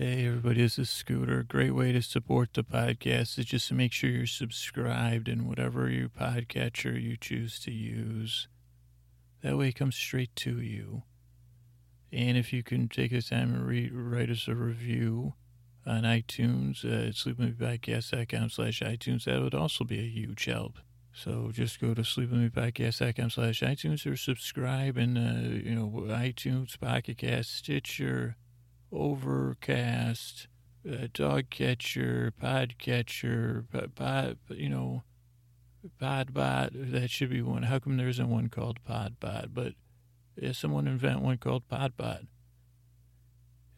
Hey, everybody, this is Scooter. Great way to support the podcast is just to make sure you're subscribed in whatever your podcatcher you choose to use. That way it comes straight to you. And if you can take the time and re- write us a review on iTunes, uh, sleepwithmepodcast.com slash iTunes, that would also be a huge help. So just go to sleepwithmepodcast.com slash iTunes or subscribe and, uh, you know, iTunes, Pocket Cast, Stitcher, Overcast, uh, Dog Catcher, Podcatcher, pod, pod, you know, Podbot. That should be one. How come there isn't one called Podbot? But yeah, someone invent one called Podbot.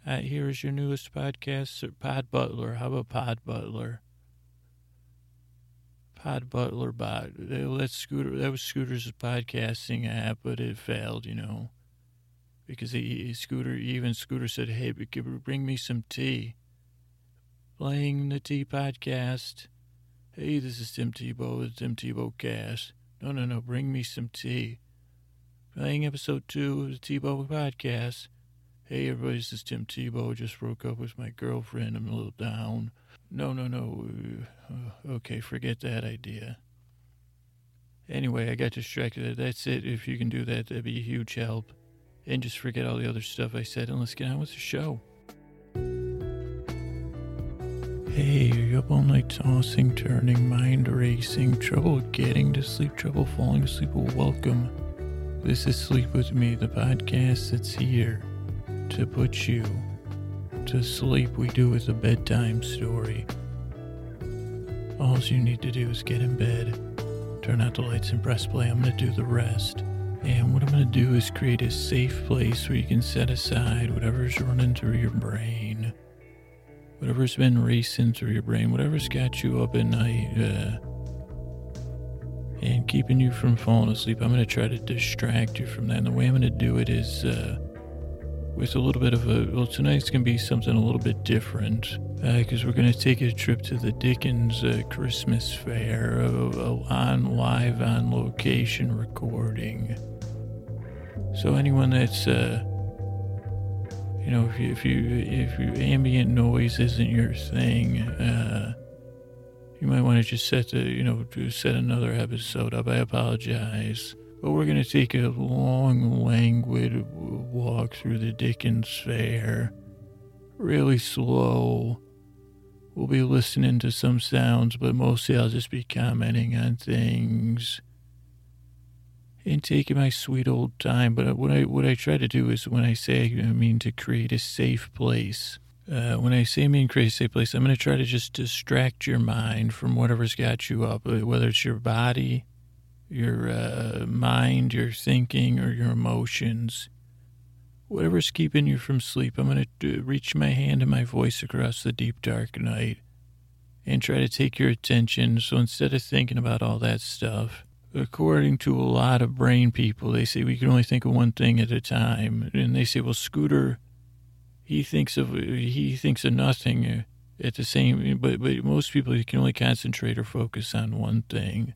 Uh, here is your newest podcast, Pod Butler. How about Pod Butler? Pod Butler bot. That Scooter. That was Scooter's podcasting app, but it failed. You know, because he, Scooter even Scooter said, "Hey, bring me some tea." Playing the tea podcast. Hey, this is Tim Tebow. The Tim Tebow cast. No, no, no. Bring me some tea. Playing episode two of the Tebow podcast. Hey, everybody, this is Tim Tebow. Just broke up with my girlfriend. I'm a little down. No, no, no. Uh, okay, forget that idea. Anyway, I got distracted. That's it. If you can do that, that'd be a huge help. And just forget all the other stuff I said, and let's get on with the show. Hey, are you up all night tossing, turning, mind racing, trouble getting to sleep, trouble falling asleep? Well, welcome. This is Sleep With Me, the podcast that's here to put you to sleep. We do with a bedtime story. All you need to do is get in bed, turn out the lights, and press play. I'm going to do the rest. And what I'm going to do is create a safe place where you can set aside whatever's running through your brain, whatever's been racing through your brain, whatever's got you up at night. Uh, and keeping you from falling asleep. I'm going to try to distract you from that. And the way I'm going to do it is uh, with a little bit of a. Well, tonight's going to be something a little bit different because uh, we're going to take a trip to the Dickens uh, Christmas Fair uh, on live, on location recording. So anyone that's. Uh, you know, if you if you if your ambient noise isn't your thing, uh, you might want to just set the, you know, to set another episode up. I apologize. But we're going to take a long, languid walk through the Dickens Fair. Really slow. We'll be listening to some sounds, but mostly I'll just be commenting on things and taking my sweet old time. But what I what I try to do is when I say I mean to create a safe place uh, when I say I mean safe place, I'm going to try to just distract your mind from whatever's got you up, uh, whether it's your body, your uh, mind, your thinking, or your emotions. Whatever's keeping you from sleep, I'm going to reach my hand and my voice across the deep, dark night and try to take your attention. So instead of thinking about all that stuff, according to a lot of brain people, they say we can only think of one thing at a time. And they say, well, Scooter he thinks of he thinks of nothing at the same but but most people you can only concentrate or focus on one thing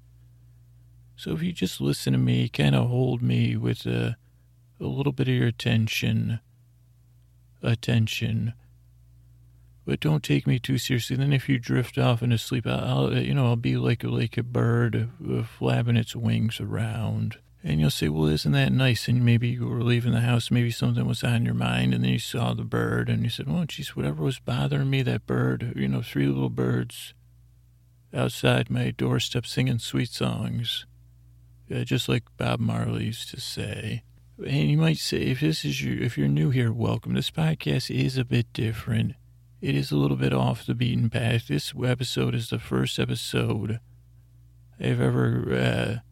so if you just listen to me kind of hold me with a, a little bit of your attention attention but don't take me too seriously then if you drift off into sleep i'll, you know i'll be like a like a bird uh, flapping its wings around and you'll say, well, isn't that nice? And maybe you were leaving the house, maybe something was on your mind, and then you saw the bird, and you said, well, geez, whatever was bothering me, that bird, you know, three little birds outside my doorstep singing sweet songs, uh, just like Bob Marley used to say. And you might say, if this is your, if you're new here, welcome. This podcast is a bit different. It is a little bit off the beaten path. This episode is the first episode I've ever,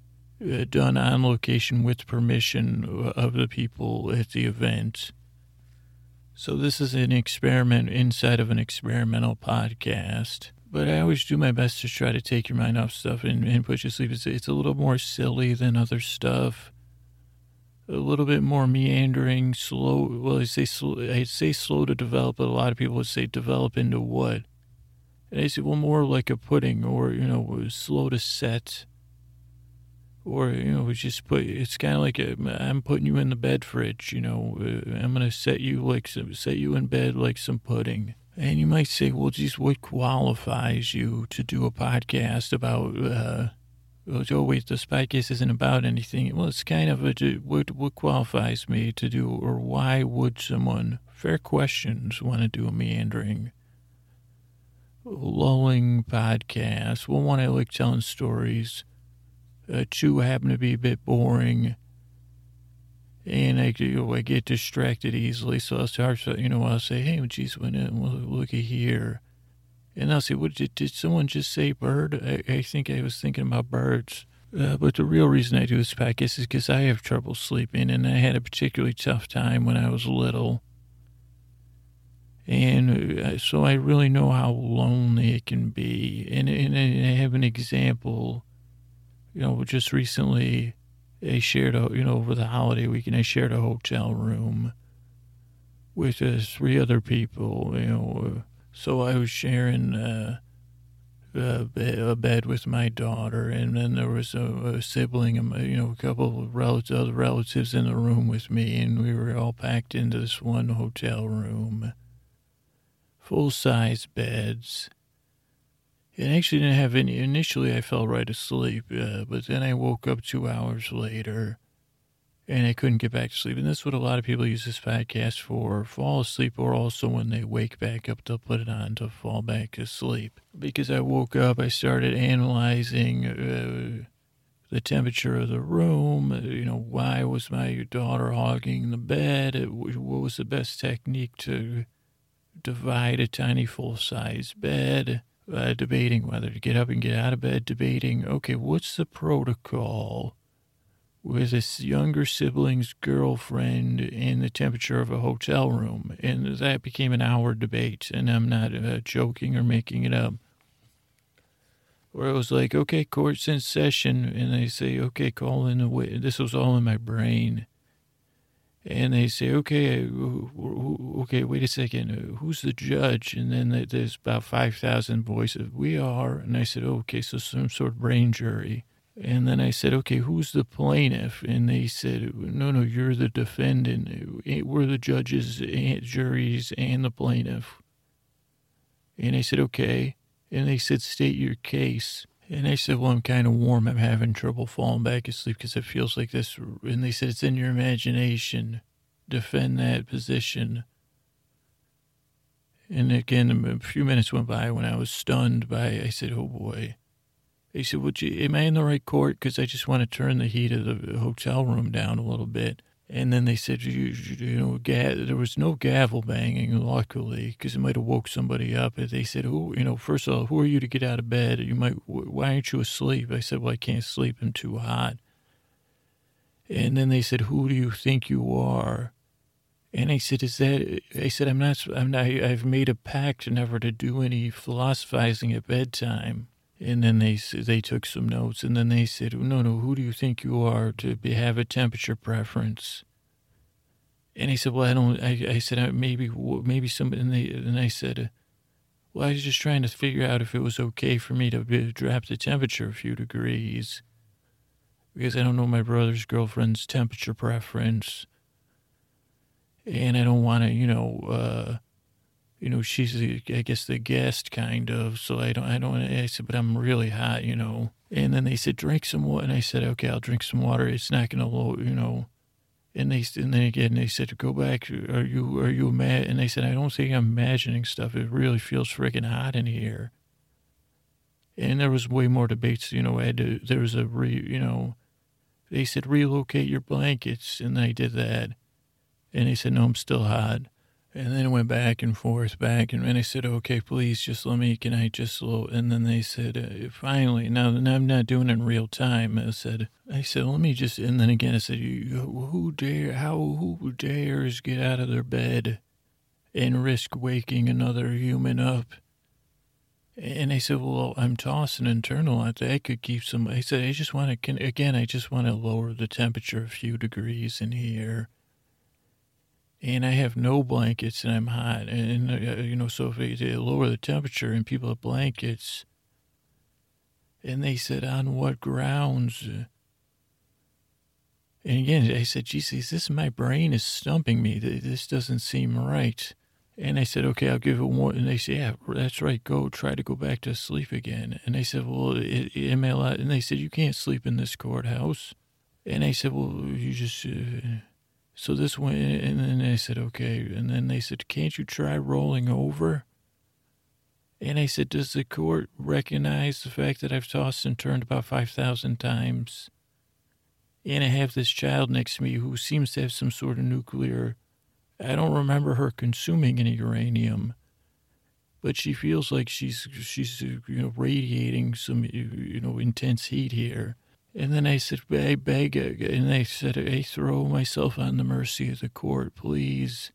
uh, uh, done on location with permission of the people at the event. So this is an experiment inside of an experimental podcast. But I always do my best to try to take your mind off stuff and, and put you to sleep. It's, it's a little more silly than other stuff. A little bit more meandering, slow. Well, I say slow, I say slow to develop, but a lot of people would say develop into what? And I say, well, more like a pudding or, you know, slow to set or you know just put it's kind of like i am putting you in the bed fridge you know uh, i'm gonna set you like some, set you in bed like some pudding And you might say, well, geez, what qualifies you to do a podcast about, uh, oh, wait, this podcast isn't about anything. Well, it's kind of a, what, what qualifies me to do, or why would someone, fair questions, want to do a meandering, lulling podcast? Well, one, I like telling stories. Uh, two, happen to be a bit boring and I, you know, I get distracted easily. So I'll start, you know, I'll say, hey, geez, when, look at here. And I'll say, what did, did someone just say bird? I, I think I was thinking about birds. Uh, but the real reason I do this podcast is because I have trouble sleeping, and I had a particularly tough time when I was little. And uh, so I really know how lonely it can be. And, and I have an example, you know, just recently I shared a, you know, over the holiday weekend, I shared a hotel room with uh, three other people, you know. So I was sharing uh, a, a, bed with my daughter, and then there was a, a sibling, you know, a couple of other relatives in the room with me, and we were all packed into this one hotel room. Full size beds it actually didn't have any. Initially, I fell right asleep, uh, but then I woke up two hours later and I couldn't get back to sleep. And that's what a lot of people use this podcast for fall asleep, or also when they wake back up, they'll put it on to fall back asleep. Because I woke up, I started analyzing uh, the temperature of the room. Uh, you know, why was my daughter hogging the bed? What was the best technique to divide a tiny full size bed? uh, debating whether to get up and get out of bed, debating, okay, what's the protocol with this younger sibling's girlfriend in the temperature of a hotel room? And that became an hour debate, and I'm not uh, joking or making it up. Where I was like, okay, court's in session, and they say, okay, call in the witness. This was all in my brain and they say, okay, okay, wait a second, who's the judge? And then there's about 5,000 voices. We are. And I said, okay, so some sort of brain jury. And then I said, okay, who's the plaintiff? And they said, no, no, you're the defendant. Eh, we're the judges, and juries, and the plaintiff. And I said, okay. And they said, state your case. And I said, Well, I'm kind of warm. I'm having trouble falling back asleep because it feels like this. And they said, It's in your imagination. Defend that position. And again, a few minutes went by when I was stunned by, I said, Oh boy. They said, Would you, Am I in the right court? Because I just want to turn the heat of the hotel room down a little bit. And then they said, you, you know, there was no gavel banging, luckily, because it might have woke somebody up. And they said, who, you know, first of all, who are you to get out of bed? You might, why aren't you asleep? I said, well, I can't sleep. I'm too hot. And then they said, who do you think you are? And I said, is that, I said, I'm not, I'm not, I've made a pact never to do any philosophizing at bedtime. And then they they took some notes, and then they said, "No, no, who do you think you are to be, have a temperature preference?" And he said, "Well, I don't." I, I said, "Maybe, maybe some." And they and I said, "Well, I was just trying to figure out if it was okay for me to be, drop the temperature a few degrees, because I don't know my brother's girlfriend's temperature preference, and I don't want to, you know." Uh, you know, she's, I guess, the guest kind of. So I don't, I don't, I said, but I'm really hot, you know. And then they said, drink some water. And I said, okay, I'll drink some water. It's not going to, you know. And they, and then again, they said, go back. Are you, are you mad? And they said, I don't think I'm imagining stuff. It really feels freaking hot in here. And there was way more debates, you know, I had to, there was a re, you know, they said, relocate your blankets. And I did that. And they said, no, I'm still hot. And then it went back and forth, back. And then I said, okay, please just let me, can I just slow? And then they said, uh, finally, now, now I'm not doing it in real time. I said, I said, let me just, and then again, I said, who dare, how, who dares get out of their bed and risk waking another human up? And I said, well, I'm tossing internal. I could keep some, I said, I just want to, again, I just want to lower the temperature a few degrees in here and I have no blankets and I'm hot. And, uh, you know, so if they, lower the temperature and people have blankets, and they said, on what grounds? And again, I said, Jesus, this my brain is stumping me. This doesn't seem right. And I said, okay, I'll give it one. And they said, yeah, that's right. Go try to go back to sleep again. And I said, well, it, it, I? And they said, you can't sleep in this courthouse. And I said, well, you just, uh, so this went, and then I said, okay. And then they said, can't you try rolling over? And I said, does the court recognize the fact that I've tossed and turned about 5,000 times? And I have this child next to me who seems to have some sort of nuclear I don't remember her consuming any uranium, but she feels like she's she's you know radiating some you know intense heat here. And then I said, I beg, and I said, I throw myself on the mercy of the court, please,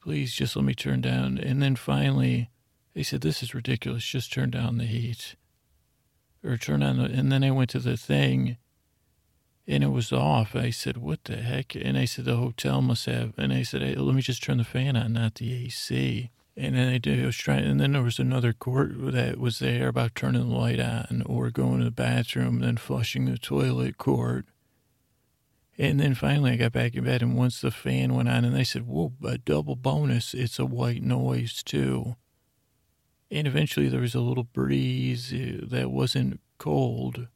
please, just let me turn down. And then finally, they said, this is ridiculous, just turn down the heat, or turn on the. And then I went to the thing, and it was off. I said, "What the heck?" And I said, "The hotel must have." And I said, hey, "Let me just turn the fan on, not the AC." And then I did. I was trying, and then there was another court that was there about turning the light on or going to the bathroom, then flushing the toilet court. And then finally, I got back in bed, and once the fan went on, and they said, "Whoa, a double bonus! It's a white noise too." And eventually, there was a little breeze uh, that wasn't cold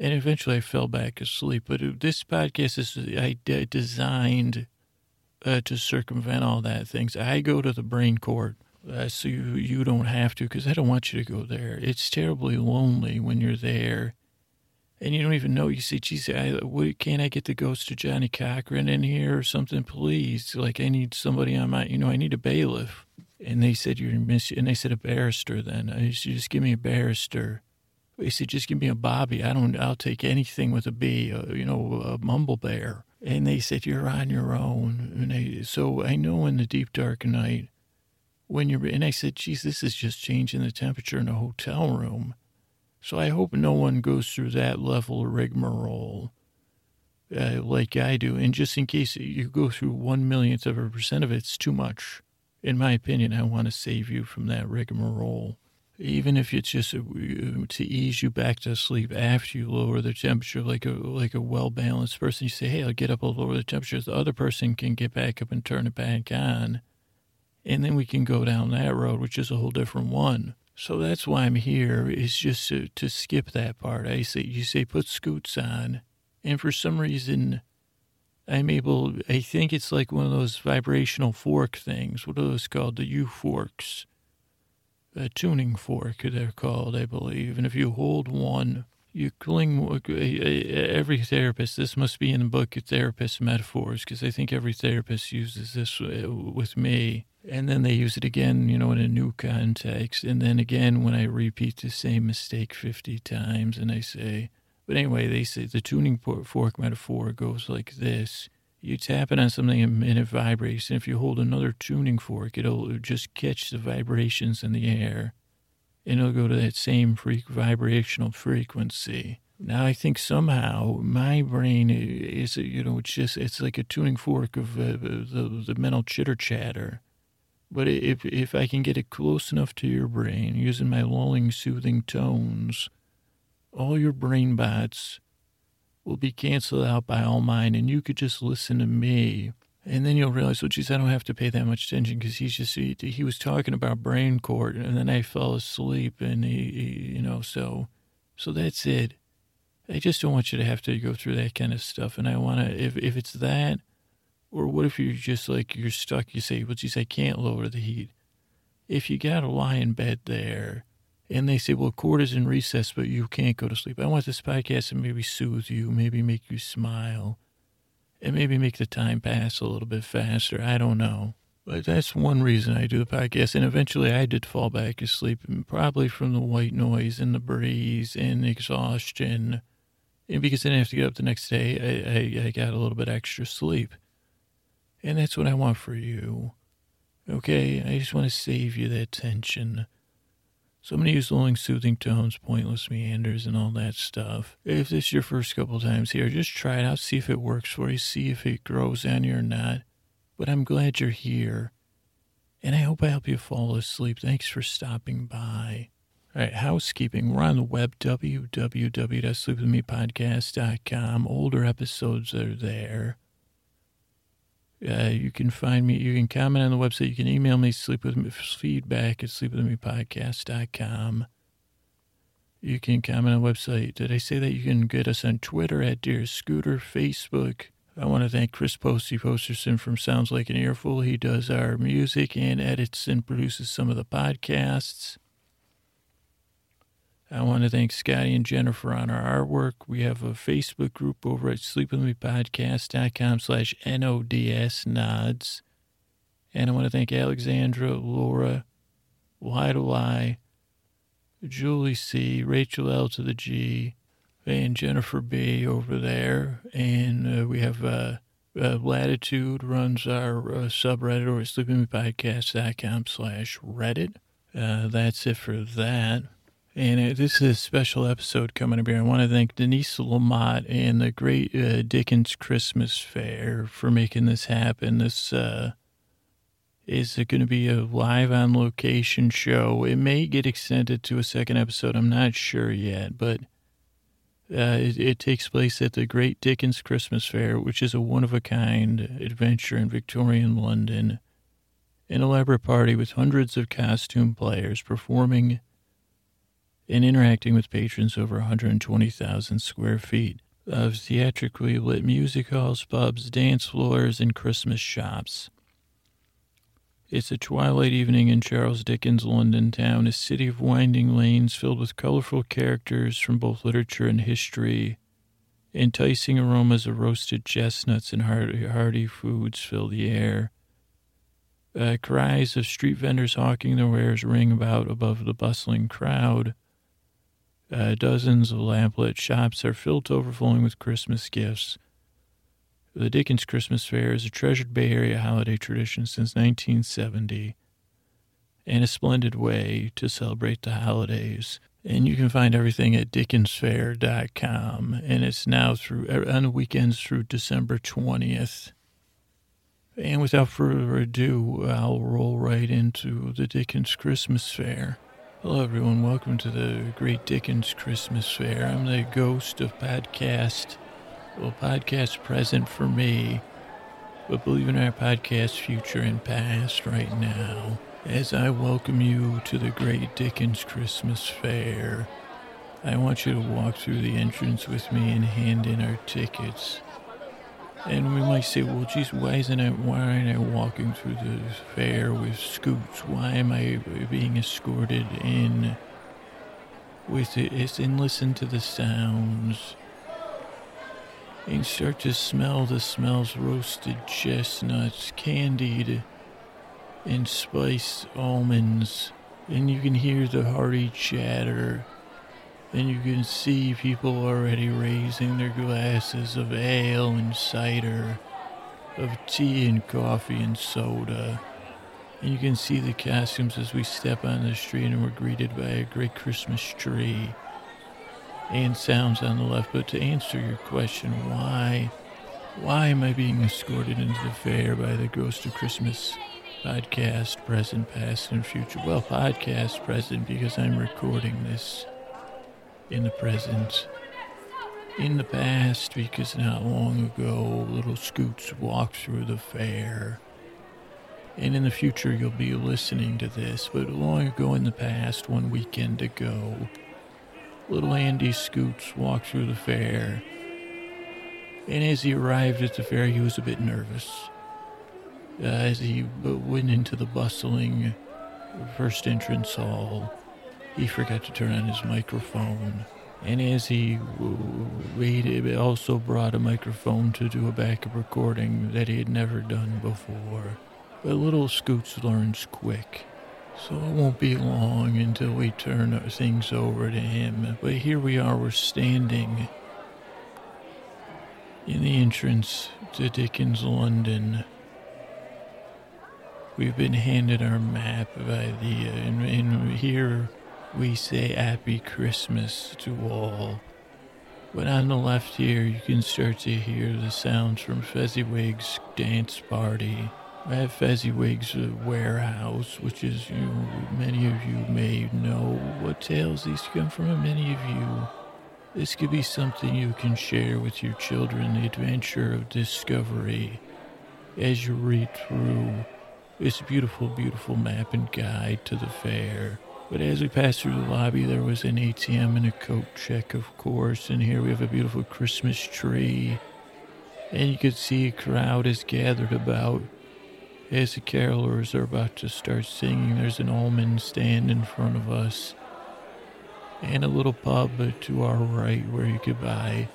and eventually I fell back asleep. But this podcast is I designed uh, to circumvent all that things. I go to the brain court, uh, so you, you don't have to because I don't want you to go there. It's terribly lonely when you're there. And you don't even know. You say, geez, I, can't I get the ghost of Johnnie Cochran in here or something, please? Like, I need somebody on my, you know, I need a bailiff. And they said, you're miss, and they said, a barrister then. I said, just give me a barrister. He said, just give me a Bobby. I don't, I'll take anything with a B, uh, you know, a mumble bear. And they said, you're on your own. And I, so I know in the deep dark night when you're, and I said, geez, this is just changing the temperature in a hotel room. So I hope no one goes through that level of rigmarole uh, like I do. And just in case you go through one millionth of a percent of it, it's too much. In my opinion, I want to save you from that rigmarole even if it's just to ease you back to sleep after you lower the temperature, like a like a well balanced person. You say, "Hey, I'll get up, I'll lower the temperature." The other person can get back up and turn it back on, and then we can go down that road, which is a whole different one. So that's why I'm here. Is just to, to skip that part. I say you say put scoots on, and for some reason. I'm able, I think it's like one of those vibrational fork things. What are those called? The U forks a tuning fork, they're called, I believe. And if you hold one, you cling. Every therapist, this must be in the book, of Therapist Metaphors, because I think every therapist uses this uh, with me. And then they use it again, you know, in a new context. And then again, when I repeat the same mistake 50 times and I say, but anyway, they say the tuning fork metaphor goes like this you tap it on something and it vibrates. And if you hold another tuning fork, it'll just catch the vibrations in the air and it'll go to that same freak vibrational frequency. Now I think somehow my brain is, you know, it's just, it's like a tuning fork of uh, the, the mental chitter chatter. But if, if I can get it close enough to your brain using my lulling, soothing tones, all your brain bots will be canceled out by all mine, and you could just listen to me. And then you'll realize, well, geez, I don't have to pay that much attention because he's just, he, he, was talking about brain court, and then I fell asleep, and he, he, you know, so, so that's it. I just don't want you to have to go through that kind of stuff. And I want to, if, if it's that, or what if you're just like, you're stuck, you say, well, geez, I can't lower the heat. If you got to lie in bed there, and they say, well, court is in recess, but you can't go to sleep. I want this podcast to maybe soothe you, maybe make you smile, and maybe make the time pass a little bit faster. I don't know. But that's one reason I do the podcast. And eventually I did fall back asleep, probably from the white noise and the breeze and exhaustion. And because I didn't have to get up the next day, I, I, I got a little bit extra sleep. And that's what I want for you. Okay? I just want to save you that tension. So I'm going to use long, soothing tones, pointless meanders, and all that stuff. If this is your first couple times here, just try it out, see if it works for you, see if it grows on you or not. But I'm glad you're here, and I hope I help you fall asleep. Thanks for stopping by. All right, housekeeping. We're on the web, www.sleepwithmepodcast.com. Older episodes are there. Uh, you can find me, you can comment on the website, you can email me, sleep with me, feedback at sleepwithmepodcast.com. You can comment on the website. Did I say that you can get us on Twitter at Dear Scooter, Facebook? I want to thank Chris Posty Posterson from Sounds Like an Earful. He does our music and edits and produces some of the podcasts. I want to thank Scotty and Jennifer on our artwork. We have a Facebook group over at sleepwithmepodcast.com slash NODS nods. And I want to thank Alexandra, Laura, Y to Y, Julie C, Rachel L to the G, and Jennifer B over there. And uh, we have uh, uh, Latitude runs our uh, subreddit over at sleepwithmepodcast.com slash Reddit. Uh, that's it for that. And uh, this is a special episode coming up here. I want to thank Denise Lamott and the Great uh, Dickens Christmas Fair for making this happen. This uh, is going to be a live on location show. It may get extended to a second episode. I'm not sure yet, but uh, it, it takes place at the Great Dickens Christmas Fair, which is a one of a kind adventure in Victorian London. An elaborate party with hundreds of costume players performing and interacting with patrons over 120,000 square feet of theatrically lit music halls, pubs, dance floors, and Christmas shops. It's a twilight evening in Charles Dickens' London town, a city of winding lanes filled with colorful characters from both literature and history. Enticing aromas of roasted chestnuts and hearty, foods fill the air. Uh, cries of street vendors hawking their wares ring about above the bustling crowd. Uh, dozens of lamplit shops are filled to overflowing with Christmas gifts. The Dickens Christmas Fair is a treasured Bay Area holiday tradition since 1970 and a splendid way to celebrate the holidays. And you can find everything at dickensfair.com. And it's now through on the weekends through December 20th. And without further ado, I'll roll right into the Dickens Christmas Fair. Hello, everyone. Welcome to the Great Dickens Christmas Fair. I'm the ghost of podcast. Well, podcast present for me, but believe in our podcast future and past right now. As I welcome you to the Great Dickens Christmas Fair, I want you to walk through the entrance with me and hand in our tickets. And we might say, well, geez, why isn't I, why aren't I walking through the fair with scoots? Why am I being escorted in with it? And listen to the sounds. And start to smell the smells roasted chestnuts, candied, and spiced almonds. And you can hear the hearty chatter and you can see people already raising their glasses of ale and cider, of tea and coffee and soda. And you can see the costumes as we step on the street and we're greeted by a great Christmas tree and sounds on the left. But to answer your question, why, why am I being escorted into the fair by the Ghost of Christmas podcast, present, past, and future? Well, podcast present because I'm recording this in the present, in the past, because not long ago, little Scoots walked through the fair. And in the future, you'll be listening to this, but long ago in the past, one weekend ago, little Andy Scoots walked through the fair. And as he arrived at the fair, he was a bit nervous. Uh, as he went into the bustling first entrance hall, he forgot to turn on his microphone. And as he waited, also brought a microphone to do a backup recording that he had never done before. But little Scoots learns quick. So it won't be long until we turn things over to him. But here we are, we're standing in the entrance to Dickens, London. We've been handed our map by the, uh, and, and here we say Happy Christmas to all. But on the left here, you can start to hear the sounds from Fezziwig's dance party. I have Fezziwig's warehouse, which is, you know, many of you may know what tales these come from, many of you. This could be something you can share with your children the adventure of discovery as you read through this beautiful, beautiful map and guide to the fair. But as we passed through the lobby, there was an ATM and a coat check, of course. And here we have a beautiful Christmas tree. And you could see a crowd is gathered about as the carolers are about to start singing. There's an almond stand in front of us and a little pub to our right where you could buy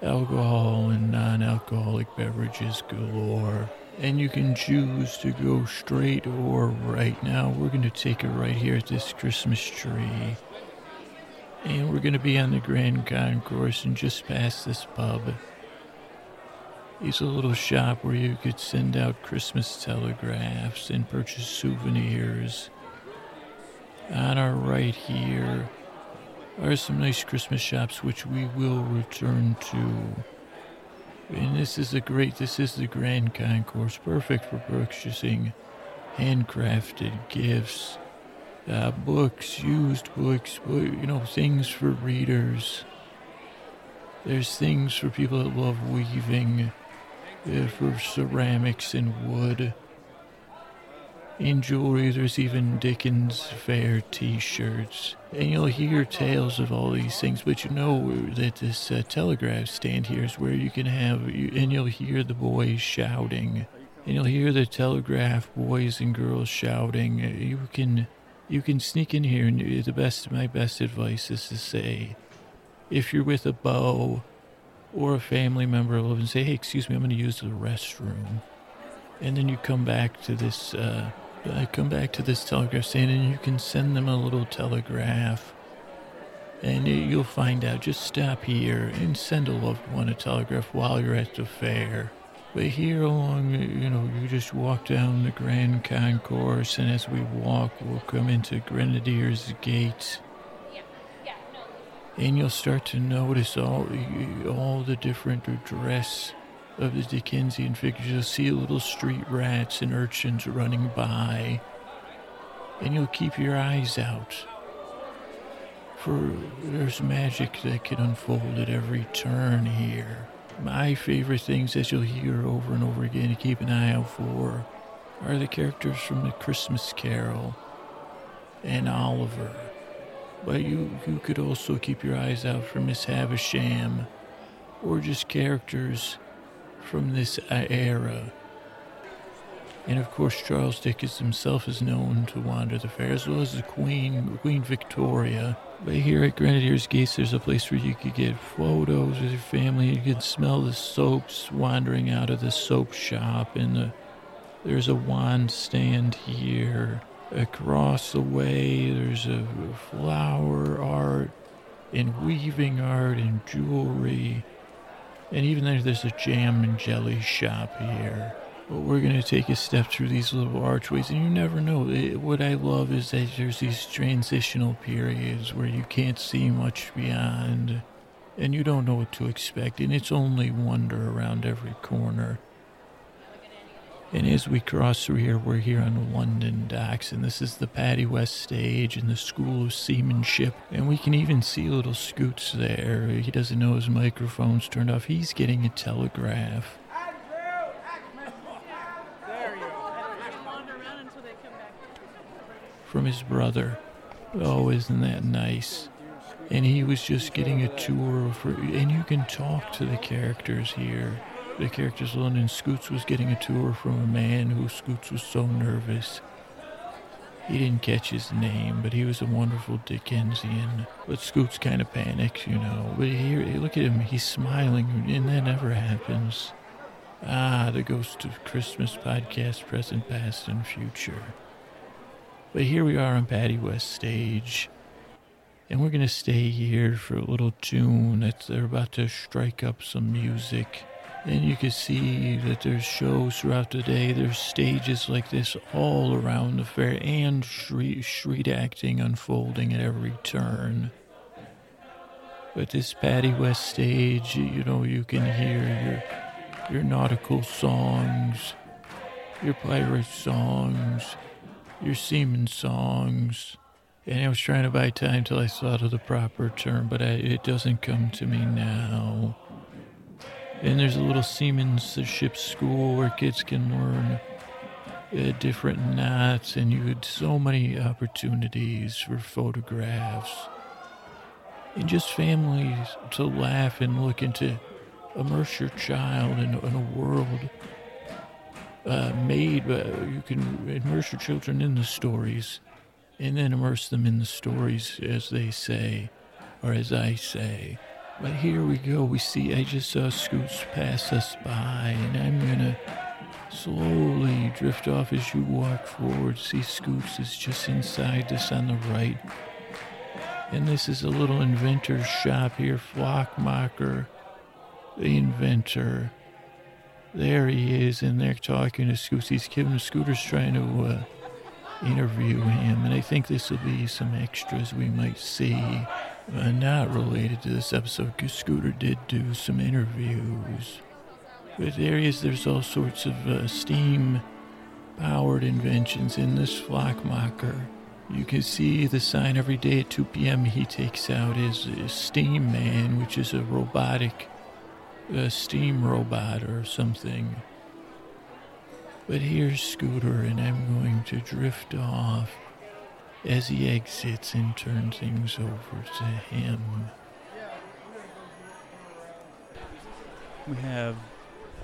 alcohol and non alcoholic beverages galore. And you can choose to go straight or right. Now, we're going to take it right here at this Christmas tree. And we're going to be on the Grand Concourse and just past this pub. It's a little shop where you could send out Christmas telegraphs and purchase souvenirs. On our right here, are some nice Christmas shops which we will return to. And this is a great, this is the Grand Concourse, perfect for purchasing handcrafted gifts, uh, books, used books, you know, things for readers. There's things for people that love weaving, uh, for ceramics and wood. In jewelry, there's even Dickens Fair t shirts. And you'll hear tales of all these things, but you know that this uh, telegraph stand here is where you can have, and you'll hear the boys shouting. And you'll hear the telegraph boys and girls shouting. You can, you can sneak in here, and the best, my best advice is to say, if you're with a beau or a family member, and say, hey, excuse me, I'm going to use the restroom. And then you come back to this, uh, I come back to this telegraph stand and you can send them a little telegraph. And you'll find out. Just stop here and send a loved one a telegraph while you're at the fair. But here along, you know, you just walk down the Grand Concourse, and as we walk, we'll come into Grenadier's Gate. And you'll start to notice all all the different dress of the Dickensian figures. You'll see little street rats and urchins running by, and you'll keep your eyes out. For there's magic that can unfold at every turn here. My favorite things that you'll hear over and over again to keep an eye out for are the characters from the Christmas Carol and Oliver. But you, you could also keep your eyes out for Miss Havisham or just characters from this era. And of course, Charles Dickens himself is known to wander the fair, as well as the Queen, Queen Victoria. But here at Grenadier's Gates, there's a place where you could get photos with your family. You can smell the soaps wandering out of the soap shop, and the, there's a wand stand here. Across the way, there's a flower art and weaving art and jewelry. And even there, there's a jam and jelly shop here. But we're going to take a step through these little archways, and you never know. It, what I love is that there's these transitional periods where you can't see much beyond, and you don't know what to expect, and it's only wonder around every corner. And as we cross through here, we're here on the London docks, and this is the Paddy West stage and the School of Seamanship. And we can even see little Scoots there. He doesn't know his microphone's turned off. He's getting a telegraph. From his brother. Oh, isn't that nice? And he was just getting a tour and you can talk to the characters here. The character's London Scoots was getting a tour from a man who Scoots was so nervous. He didn't catch his name, but he was a wonderful Dickensian. But Scoots kind of panics, you know. But here, look at him, he's smiling, and that never happens. Ah, the Ghost of Christmas podcast, present, past, and future. But here we are on Paddy West stage, and we're gonna stay here for a little tune. They're about to strike up some music. And you can see that there's shows throughout the day. There's stages like this all around the fair and street, street acting unfolding at every turn. But this Paddy West stage, you know, you can hear your, your nautical songs, your pirate songs, your seaman songs. And I was trying to buy time till I thought of the proper term, but I, it doesn't come to me now. And there's a little seamanship school where kids can learn uh, different knots, and you had so many opportunities for photographs and just families to laugh and look into immerse your child in, in a world uh, made, but you can immerse your children in the stories and then immerse them in the stories as they say, or as I say. But here we go. We see, I just saw Scoots pass us by, and I'm gonna slowly drift off as you walk forward. See, Scoots is just inside this on the right. And this is a little inventor's shop here, Flockmacher, the inventor. There he is, and they're talking to Scoots. He's giving the Scooter's trying to uh, interview him, and I think this will be some extras we might see. Uh, not related to this episode, because Scooter did do some interviews. He is, there's all sorts of uh, steam powered inventions in this Flockmacher. You can see the sign every day at 2 p.m. He takes out his, his Steam Man, which is a robotic steam robot or something. But here's Scooter, and I'm going to drift off as he exits and turns things over to him. We have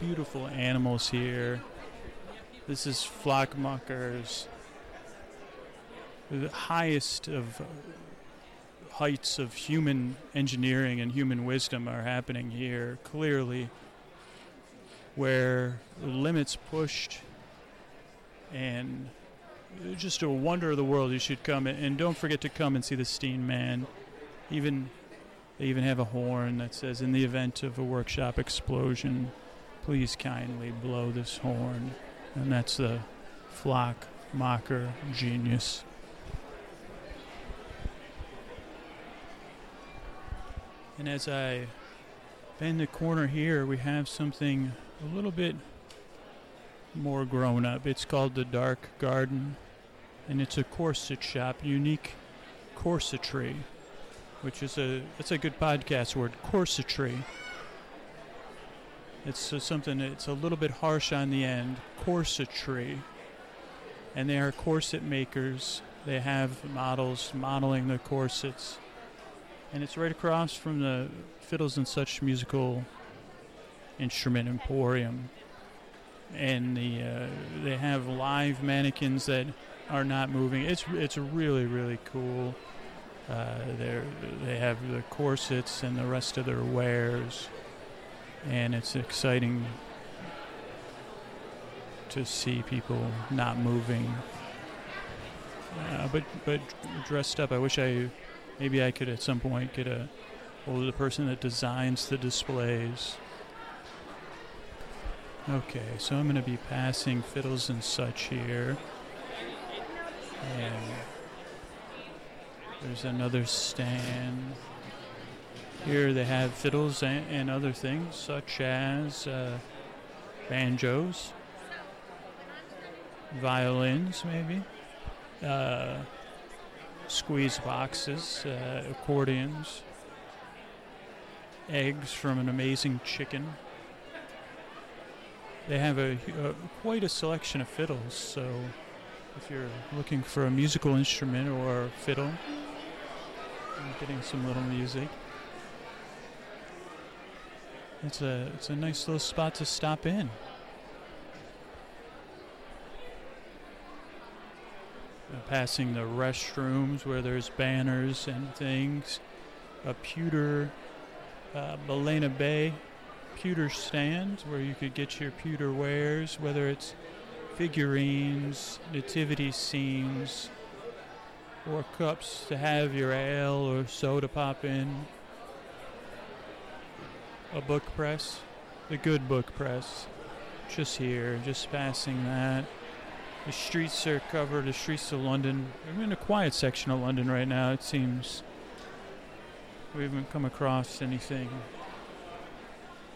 beautiful animals here. This is Flockmacher's the highest of heights of human engineering and human wisdom are happening here, clearly, where limits pushed and just a wonder of the world. You should come and don't forget to come and see the Steam Man. Even they even have a horn that says, "In the event of a workshop explosion, please kindly blow this horn." And that's the flock mocker genius. And as I bend the corner here, we have something a little bit more grown up. It's called the Dark Garden, and it's a corset shop, unique corsetry, which is a that's a good podcast word, corsetry. It's uh, something it's a little bit harsh on the end, corsetry. And they are corset makers. They have models modeling the corsets and it's right across from the Fiddles and Such musical instrument emporium. And the uh, they have live mannequins that are not moving. It's it's really really cool. Uh, they they have the corsets and the rest of their wares, and it's exciting to see people not moving. Uh, but but dressed up. I wish I Maybe I could at some point get a hold of the person that designs the displays. Okay, so I'm going to be passing fiddles and such here. And there's another stand. Here they have fiddles and, and other things, such as uh, banjos, violins, maybe. Uh, squeeze boxes, uh, accordions, eggs from an amazing chicken. They have a, a, quite a selection of fiddles, so if you're looking for a musical instrument or fiddle, I'm getting some little music. It's a it's a nice little spot to stop in. passing the restrooms where there's banners and things. A pewter, uh, Balena Bay pewter stands where you could get your pewter wares, whether it's figurines, nativity scenes, or cups to have your ale or soda pop in. A book press, the good book press, just here, just passing that. The streets are covered, the streets of London. I'm in a quiet section of London right now, it seems. We haven't come across anything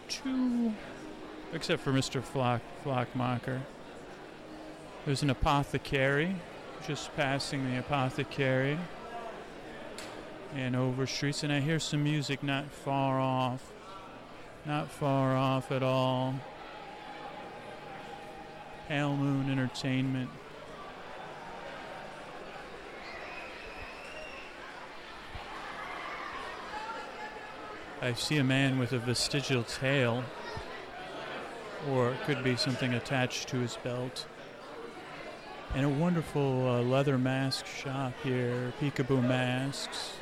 too. except for Mr. Flock, Flockmacher. There's an apothecary, just passing the apothecary. And over streets, and I hear some music not far off. Not far off at all. Pale Moon Entertainment. I see a man with a vestigial tail, or it could be something attached to his belt. And a wonderful uh, leather mask shop here, peekaboo masks,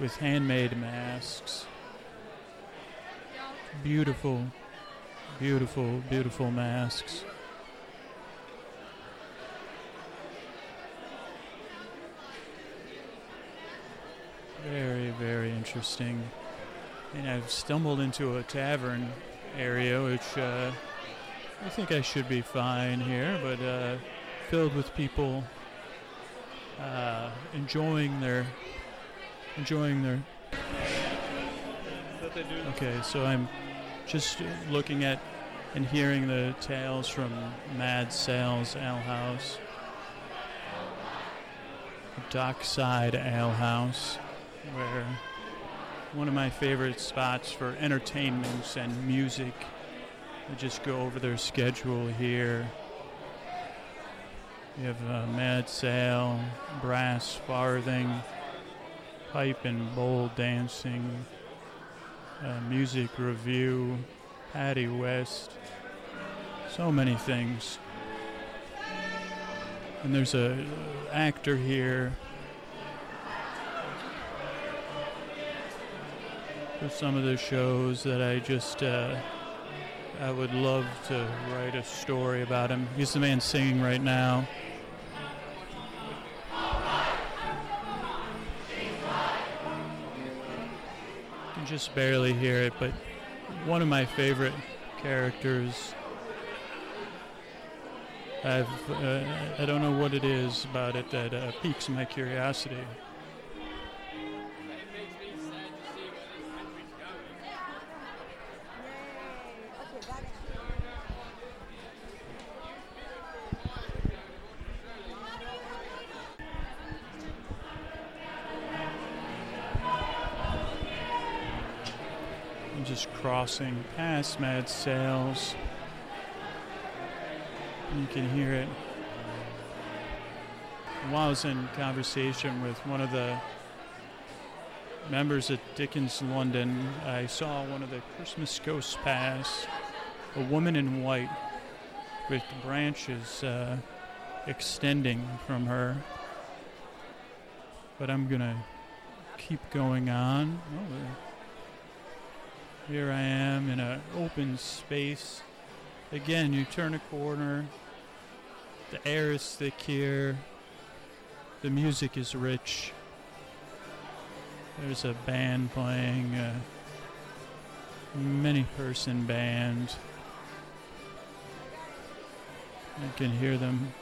with handmade masks. Beautiful, beautiful, beautiful masks. Very, very interesting. And I've stumbled into a tavern area, which uh, I think I should be fine here, but uh, filled with people uh, enjoying their enjoying their. Okay, so I'm just looking at and hearing the tales from Mad Sal's Ale House, Dockside Ale House, where one of my favorite spots for entertainments and music. I just go over their schedule here. You have uh, Mad Sal, Brass Farthing, Pipe and Bowl Dancing, uh, Music Review, Paddy West, so many things. And there's a actor here for some of the shows that I just uh, I would love to write a story about him. He's the man singing right now. You can just barely hear it, but one of my favorite characters. I've uh, I don't know what it is about it that uh, piques my curiosity. Crossing past Mad Sal's. You can hear it. While I was in conversation with one of the members at Dickens London, I saw one of the Christmas ghosts pass. A woman in white with branches uh, extending from her. But I'm gonna keep going on. Oh, here I am in an open space. Again, you turn a corner. The air is thick here. The music is rich. There's a band playing, a many person band. I can hear them.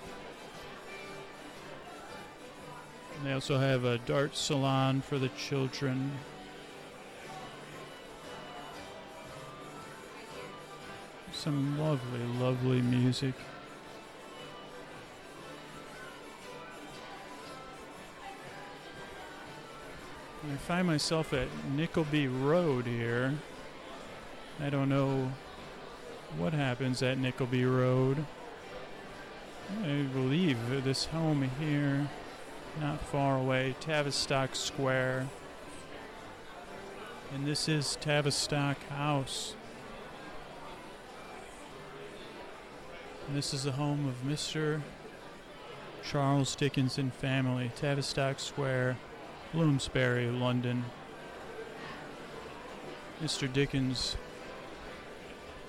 They also have a dart salon for the children. Some lovely, lovely music. I find myself at Nickleby Road here. I don't know what happens at Nickleby Road. I believe this home here, not far away, Tavistock Square. And this is Tavistock House. And this is the home of Mr. Charles Dickinson family, Tavistock Square, Bloomsbury, London. Mr. Dickens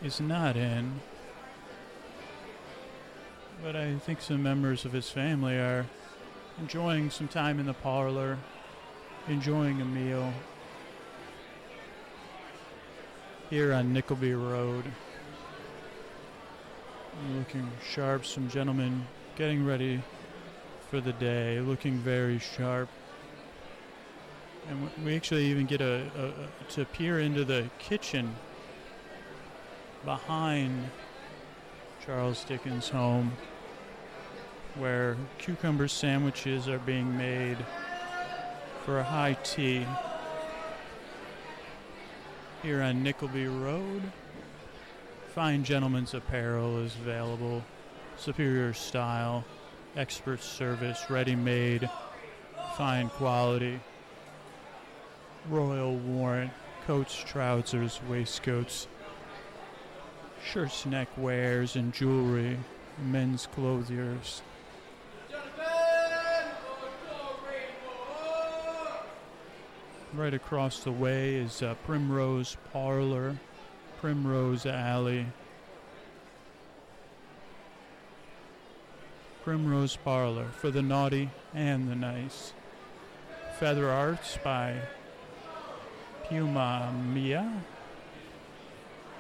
is not in, but I think some members of his family are enjoying some time in the parlor, enjoying a meal here on Nickleby Road. Looking sharp, some gentlemen getting ready for the day, looking very sharp. And we actually even get a, a, to peer into the kitchen behind Charles Dickens' home, where cucumber sandwiches are being made for a high tea. here on Nickleby Road. Fine gentlemen's apparel is available. Superior style, expert service, ready made, fine quality. Royal Warrant, coats, trousers, waistcoats, shirts, neck wears, and jewelry, men's clothiers. Right across the way is uh, Primrose Parlor, Primrose Alley. Primrose Parlor for the naughty and the nice. Feather Arts by Puma Mia.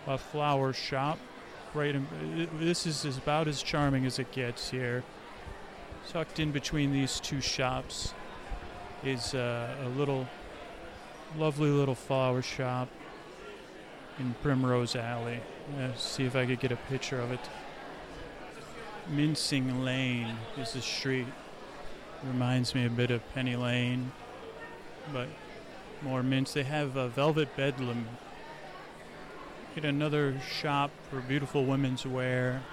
A flower shop. Right in, this is about as charming as it gets here. Tucked in between these two shops is uh, a little lovely little flower shop in Primrose Alley. Uh, see if I could get a picture of it. Mincing Lane is the street. Reminds me a bit of Penny Lane, but more mints. They have a Velvet Bedlam. Get another shop for beautiful women's wear.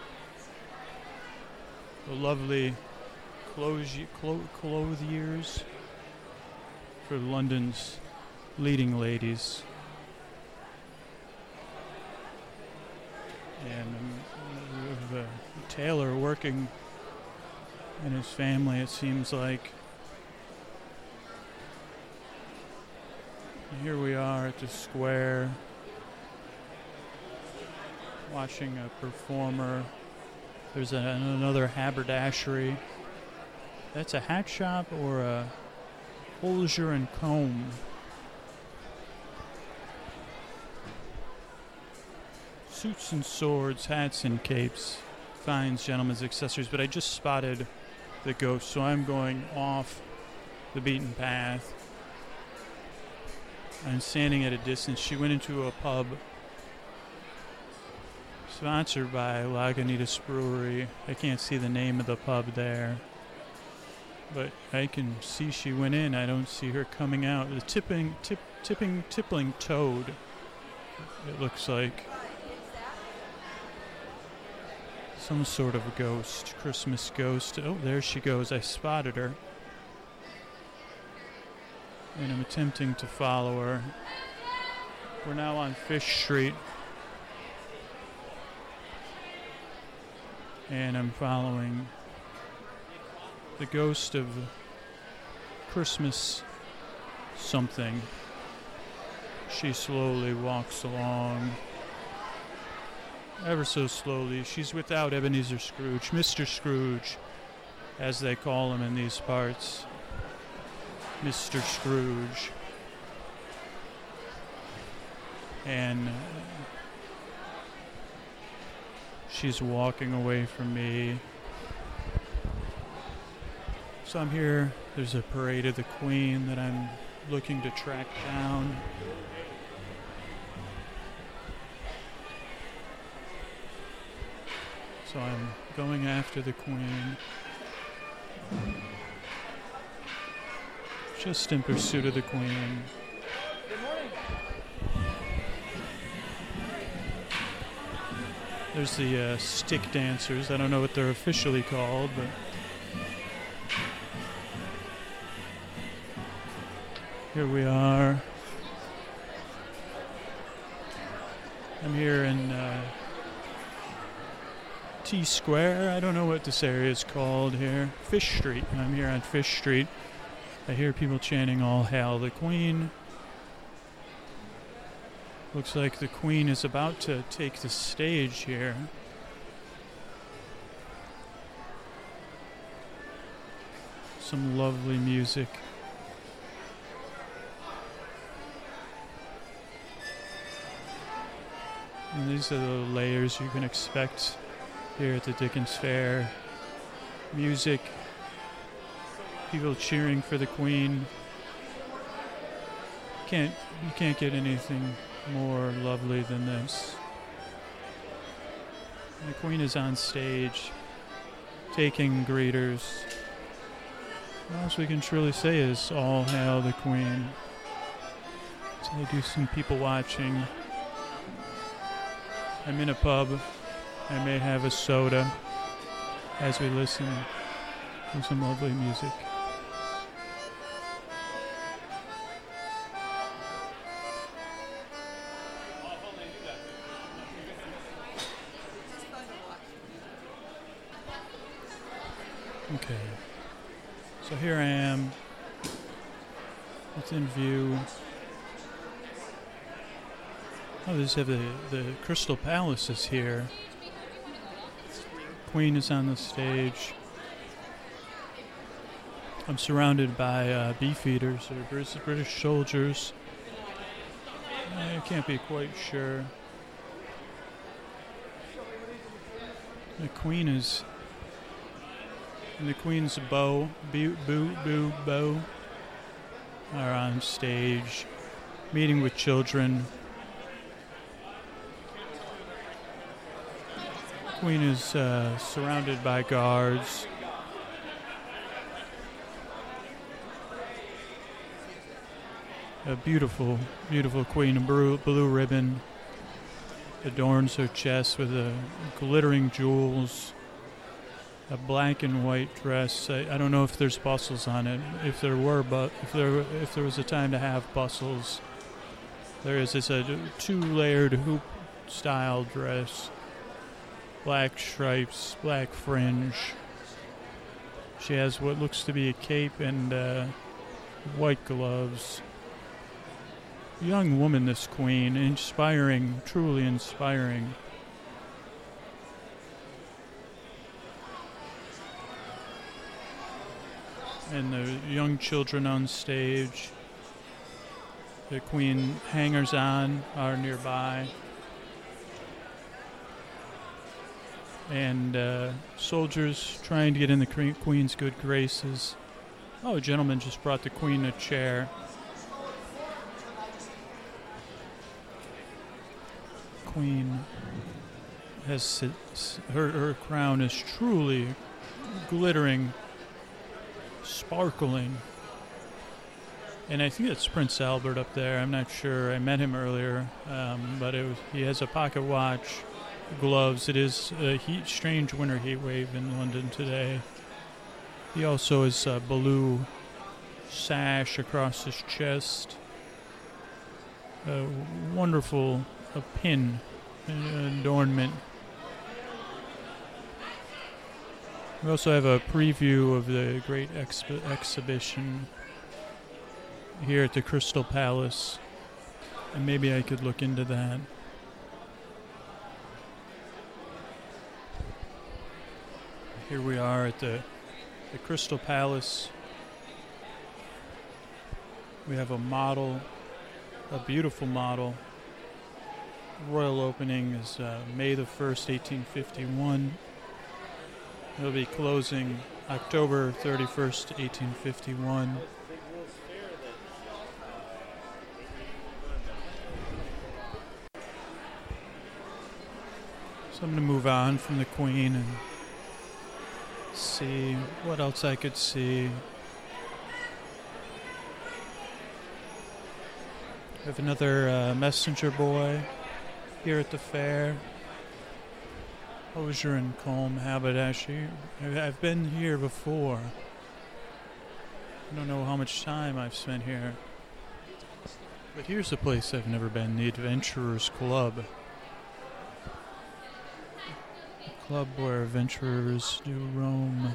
The lovely clothes, clo- clothiers for London's leading ladies. And um, have a tailor working and his family, it seems like. Here we are at the square watching a performer. There's a, another haberdashery. That's a hat shop or a Hosier and Combe. Suits and swords, hats and capes, finds gentlemen's accessories. But I just spotted the ghost, so I'm going off the beaten path. I'm standing at a distance. She went into a pub sponsored by Lagunitas Brewery. I can't see the name of the pub there. But I can see she went in. I don't see her coming out. The tipping, tip, tipping, tippling toad. It looks like some sort of ghost, Christmas ghost. Oh, there she goes. I spotted her. And I'm attempting to follow her. We're now on Fish Street. And I'm following the ghost of Christmas something. She slowly walks along, ever so slowly. She's without Ebenezer Scrooge, Mr. Scrooge, as they call him in these parts. Mr. Scrooge. And uh, she's walking away from me. So I'm here. There's a parade of the Queen that I'm looking to track down. So I'm going after the Queen. Just in pursuit of the Queen. There's the uh, stick dancers. I don't know what they're officially called, but. Here we are. I'm here in uh, Square. I don't know what this area is called here. Fish Street. I'm here on Fish Street. I hear people chanting All Hail the Queen. Looks like the Queen is about to take the stage here. Some lovely music. And these are the layers you can expect here at the Dickens Fair. Music, people cheering for the Queen. Can't you can't get anything more lovely than this. The Queen is on stage, taking greeters. All we can truly say is all hail the Queen. So I do some people watching I'm in a pub. I may have a soda as we listen to some lovely music. Okay. So here I am It's in view. Oh, they have the, the Crystal Palace is here. Queen is on the stage. I'm surrounded by uh, beefeaters or British, British soldiers. I can't be quite sure. The Queen is the Queen's bow, boo, boo, boo, bow, are on stage, meeting with children. Queen is uh, surrounded by guards. A beautiful, beautiful queen, a blue, ribbon adorns her chest with a glittering jewels a black and white dress. I, I, don't know if there's bustles on it. If there were, but if there if there was a time to have bustles, there is. It's a two-layered hoop style dress, black stripes, black fringe. She has what looks to be a cape and uh, white gloves. Young woman, this queen, inspiring, truly inspiring. and the young children on stage. The Queen hangers on are nearby. And uh, soldiers trying to get in the Queen's good graces. Oh, a gentleman just brought the Queen a chair. Queen has her, her crown is truly glittering sparkling. And I think it's Prince Albert up there. I'm not sure. I met him earlier, um, but was, he has a pocket watch, gloves. It is a heat, strange winter heat wave in London today. He also has a uh, blue sash across his chest. A wonderful a pin adornment We also have a preview of the great exhibition here at the Crystal Palace, and maybe I could look into that. Here we are at the, the Crystal Palace. We have a model, a beautiful model. royal opening is uh, May the 1st, 1851. It'll be closing October 31st, 1851. So I'm going to move on from the Queen and see what else I could see. We have another uh, messenger boy here at the fair. Hosier and Combe Haberdashery. I've been here before. I don't know how much time I've spent here. But here's a place I've never been the Adventurers Club. A club where adventurers do roam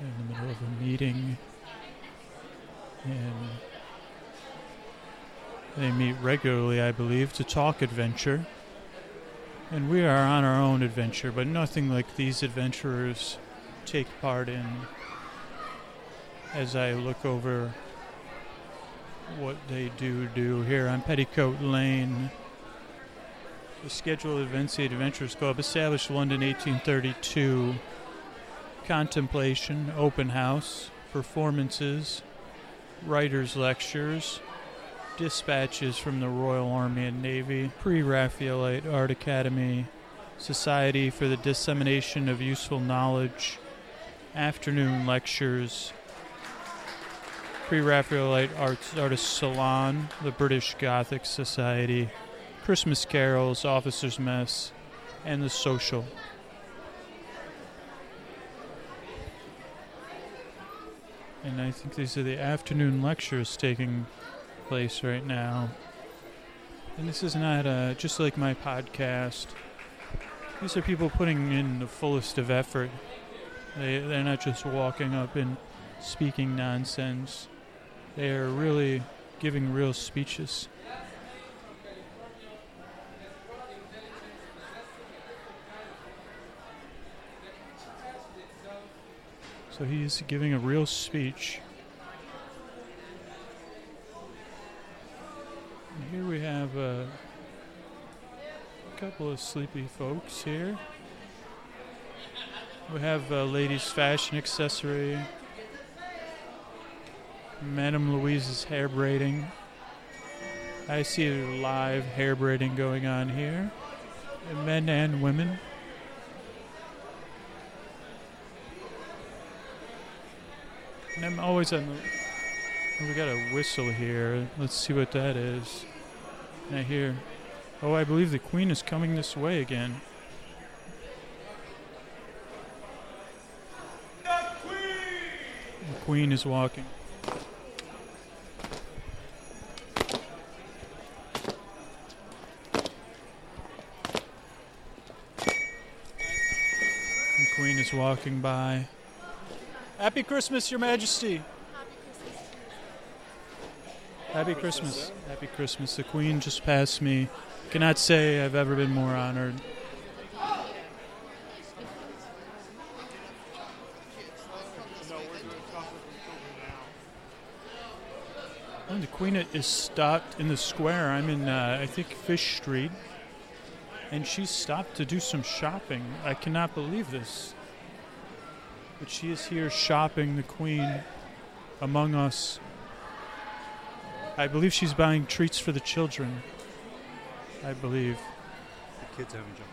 in the middle of a meeting. And they meet regularly, I believe, to talk adventure. And we are on our own adventure, but nothing like these adventurers take part in as I look over what they do do here on Petticoat Lane. The schedule of events the Adventurers Club established London 1832. Contemplation, open house, performances, writers' lectures, dispatches from the Royal Army and Navy, Pre Raphaelite Art Academy, Society for the Dissemination of Useful Knowledge, afternoon lectures, Pre Raphaelite Arts Artist Salon, the British Gothic Society, Christmas carols, officers' mess, and the social. And I think these are the afternoon lectures taking place right now. And this is not uh, just like my podcast. These are people putting in the fullest of effort. They, they're not just walking up and speaking nonsense. They are really giving real speeches. So he's giving a real speech. And here we have a couple of sleepy folks here. We have uh, ladies' fashion accessory, Madame Louise's hair braiding. I see live hair braiding going on here, men and women. I'm always on the. We got a whistle here. Let's see what that is. I hear. Oh, I believe the Queen is coming this way again. The Queen is walking. The Queen is walking by. Happy Christmas, Your Majesty. Happy Christmas. Happy Christmas. The Queen just passed me. Cannot say I've ever been more honored. And the Queen is stopped in the square. I'm in, uh, I think, Fish Street. And she's stopped to do some shopping. I cannot believe this. But she is here shopping the Queen among us. I believe she's buying treats for the children. I believe. The kids having chocolate.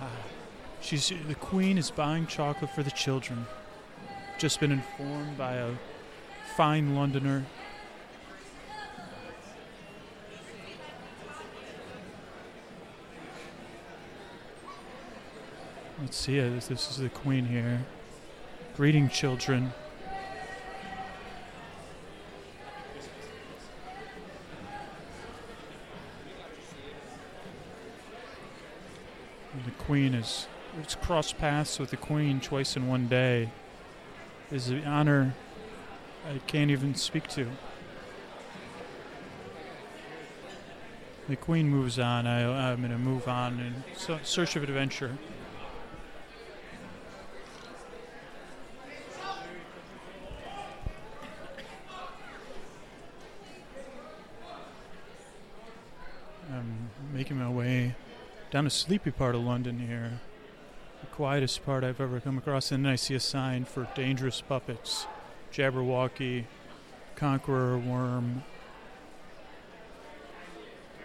Ah, She's the Queen is buying chocolate for the children. Just been informed by a fine Londoner. Let's see. This is the Queen here. Greeting children. And the Queen is it's crossed paths with the Queen twice in one day. Is an honor I can't even speak to. The Queen moves on. I, I'm going to move on in search of adventure. I'm making my way down a sleepy part of London here. The quietest part I've ever come across. And then I see a sign for dangerous puppets Jabberwocky, Conqueror Worm.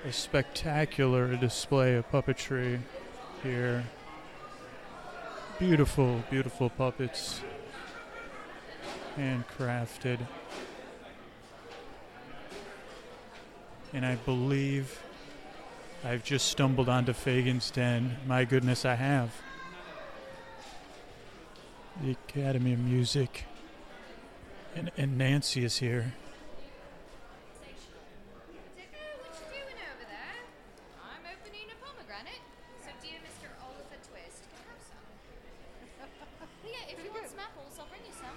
A spectacular display of puppetry here. Beautiful, beautiful puppets. Handcrafted. And I believe I've just stumbled onto Fagin's Den. My goodness, I have. The Academy of Music. And, and Nancy is here. Dicker, what you doing over there? I'm opening a pomegranate, so dear Mr. Oliver Twist can have some. yeah, if you want some apples, I'll bring you some.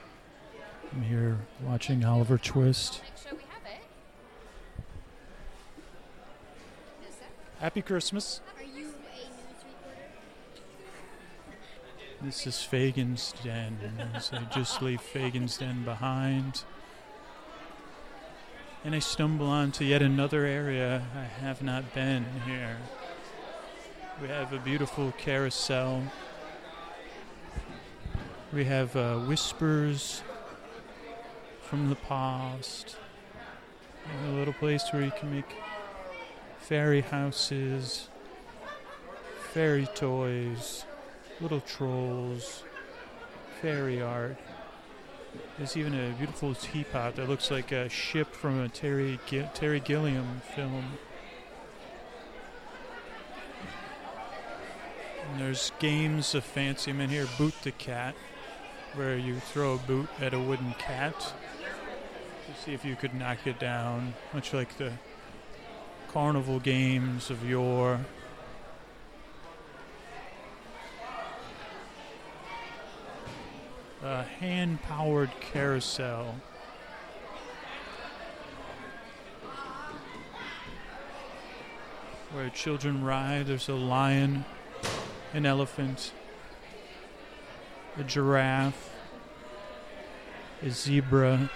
I'm here watching Oliver Twist. Make sure we have it. Yes, sir. Happy Christmas. Are you a news reporter? This is Fagin's Den. So I just leave Fagin's Den behind. And I stumble onto yet another area I have not been here. We have a beautiful carousel. We have uh, whispers from the past. And a little place where you can make fairy houses, fairy toys little trolls, fairy art. There's even a beautiful teapot that looks like a ship from a Terry Gi- Terry Gilliam film. And there's games of fancy men here. Boot the cat, where you throw a boot at a wooden cat to see if you could knock it down, much like the carnival games of yore. A hand powered carousel. Where children ride, there's a lion, an elephant, a giraffe, a zebra,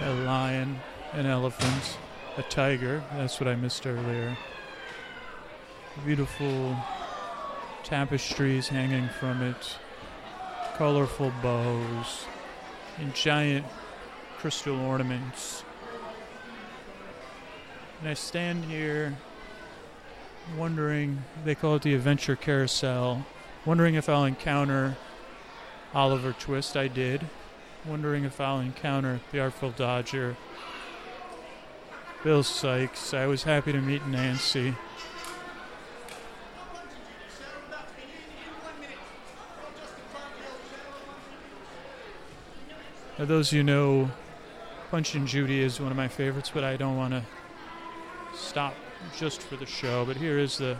a lion, an elephant, a tiger. That's what I missed earlier. Beautiful tapestries hanging from it, colorful bows, and giant crystal ornaments. And I stand here wondering, they call it the Adventure Carousel, wondering if I'll encounter Oliver Twist. I did. Wondering if I'll encounter the Artful Dodger, Bill Sikes. I was happy to meet Nancy. Now, those of you know, Punch and Judy is one of my favorites, but I don't want to stop just for the show. But here is the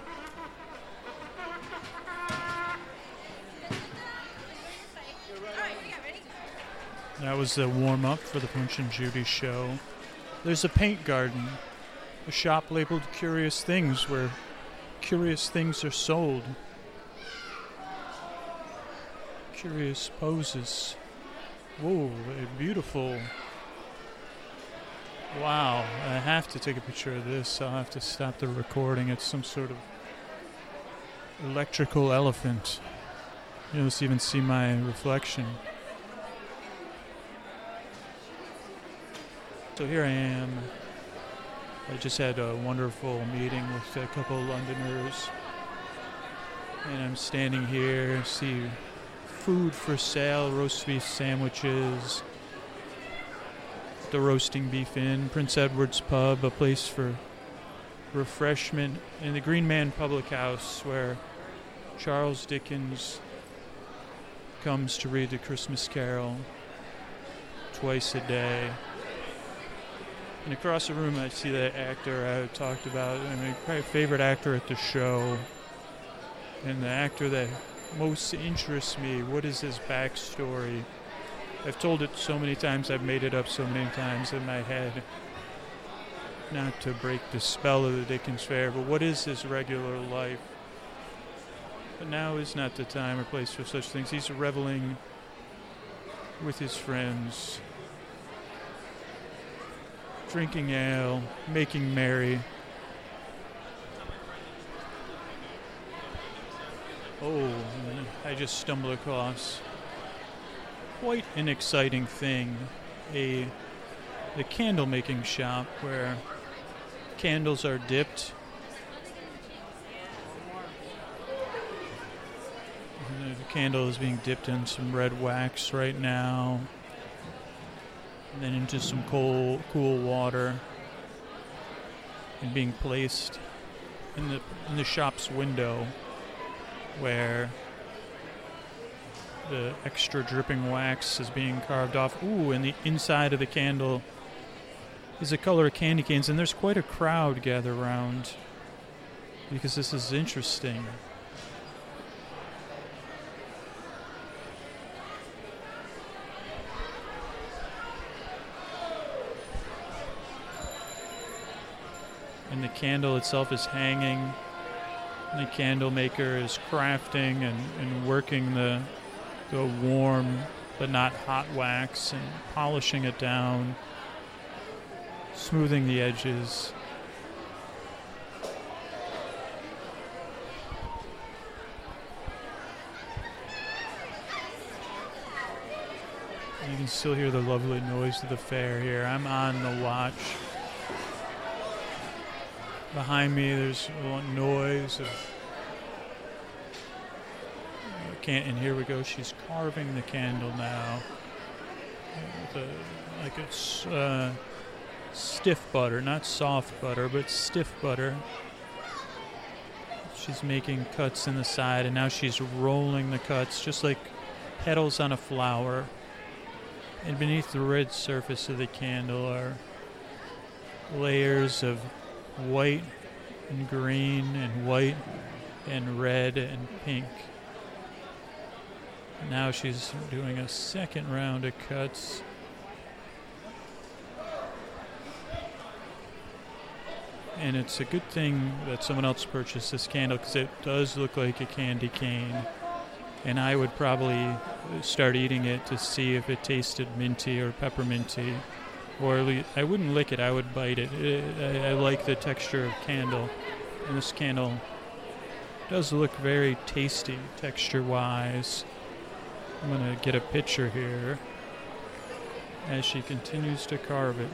That was the warm up for the Punch and Judy show. There's a paint garden, a shop labeled Curious Things where curious things are sold. Curious poses. Whoa, a beautiful. Wow, I have to take a picture of this. I'll have to stop the recording. It's some sort of electrical elephant. You don't even see my reflection. So here I am. I just had a wonderful meeting with a couple of Londoners. And I'm standing here, see food for sale, roast beef sandwiches, the Roasting Beef Inn, Prince Edward's Pub, a place for refreshment, and the Green Man Public House where Charles Dickens comes to read the Christmas Carol twice a day. And across the room, I see that actor I talked about. I mean, my favorite actor at the show, and the actor that most interests me. What is his backstory? I've told it so many times. I've made it up so many times in my head. Not to break the spell of the Dickens Fair, but what is his regular life? But now is not the time or place for such things. He's reveling with his friends drinking ale, making merry. Oh, I just stumbled across quite an exciting thing. A the candle making shop where candles are dipped. The candle is being dipped in some red wax right now and then into some cool, cool water, and being placed in the in the shop's window, where the extra dripping wax is being carved off. Ooh, and the inside of the candle is a color of candy canes, and there's quite a crowd gathered around because this is interesting. And the candle itself is hanging. The candle maker is crafting and, and working the, the warm but not hot wax and polishing it down, smoothing the edges. You can still hear the lovely noise of the fair here. I'm on the watch Behind me, there's a noise of. Can't, and here we go. She's carving the candle now. With a, like it's uh, stiff butter, not soft butter, but stiff butter. She's making cuts in the side, and now she's rolling the cuts just like petals on a flower. And beneath the red surface of the candle are layers of white and green and white and red and pink. Now she's doing a second round of cuts. And it's a good thing that someone else purchased this candle because it does look like a candy cane. And I would probably start eating it to see if it tasted minty or pepperminty. Or at least, I wouldn't lick it, I would bite it. I, I like the texture of candle. And this candle does look very tasty texture wise. I'm to get a picture here as she continues to carve it.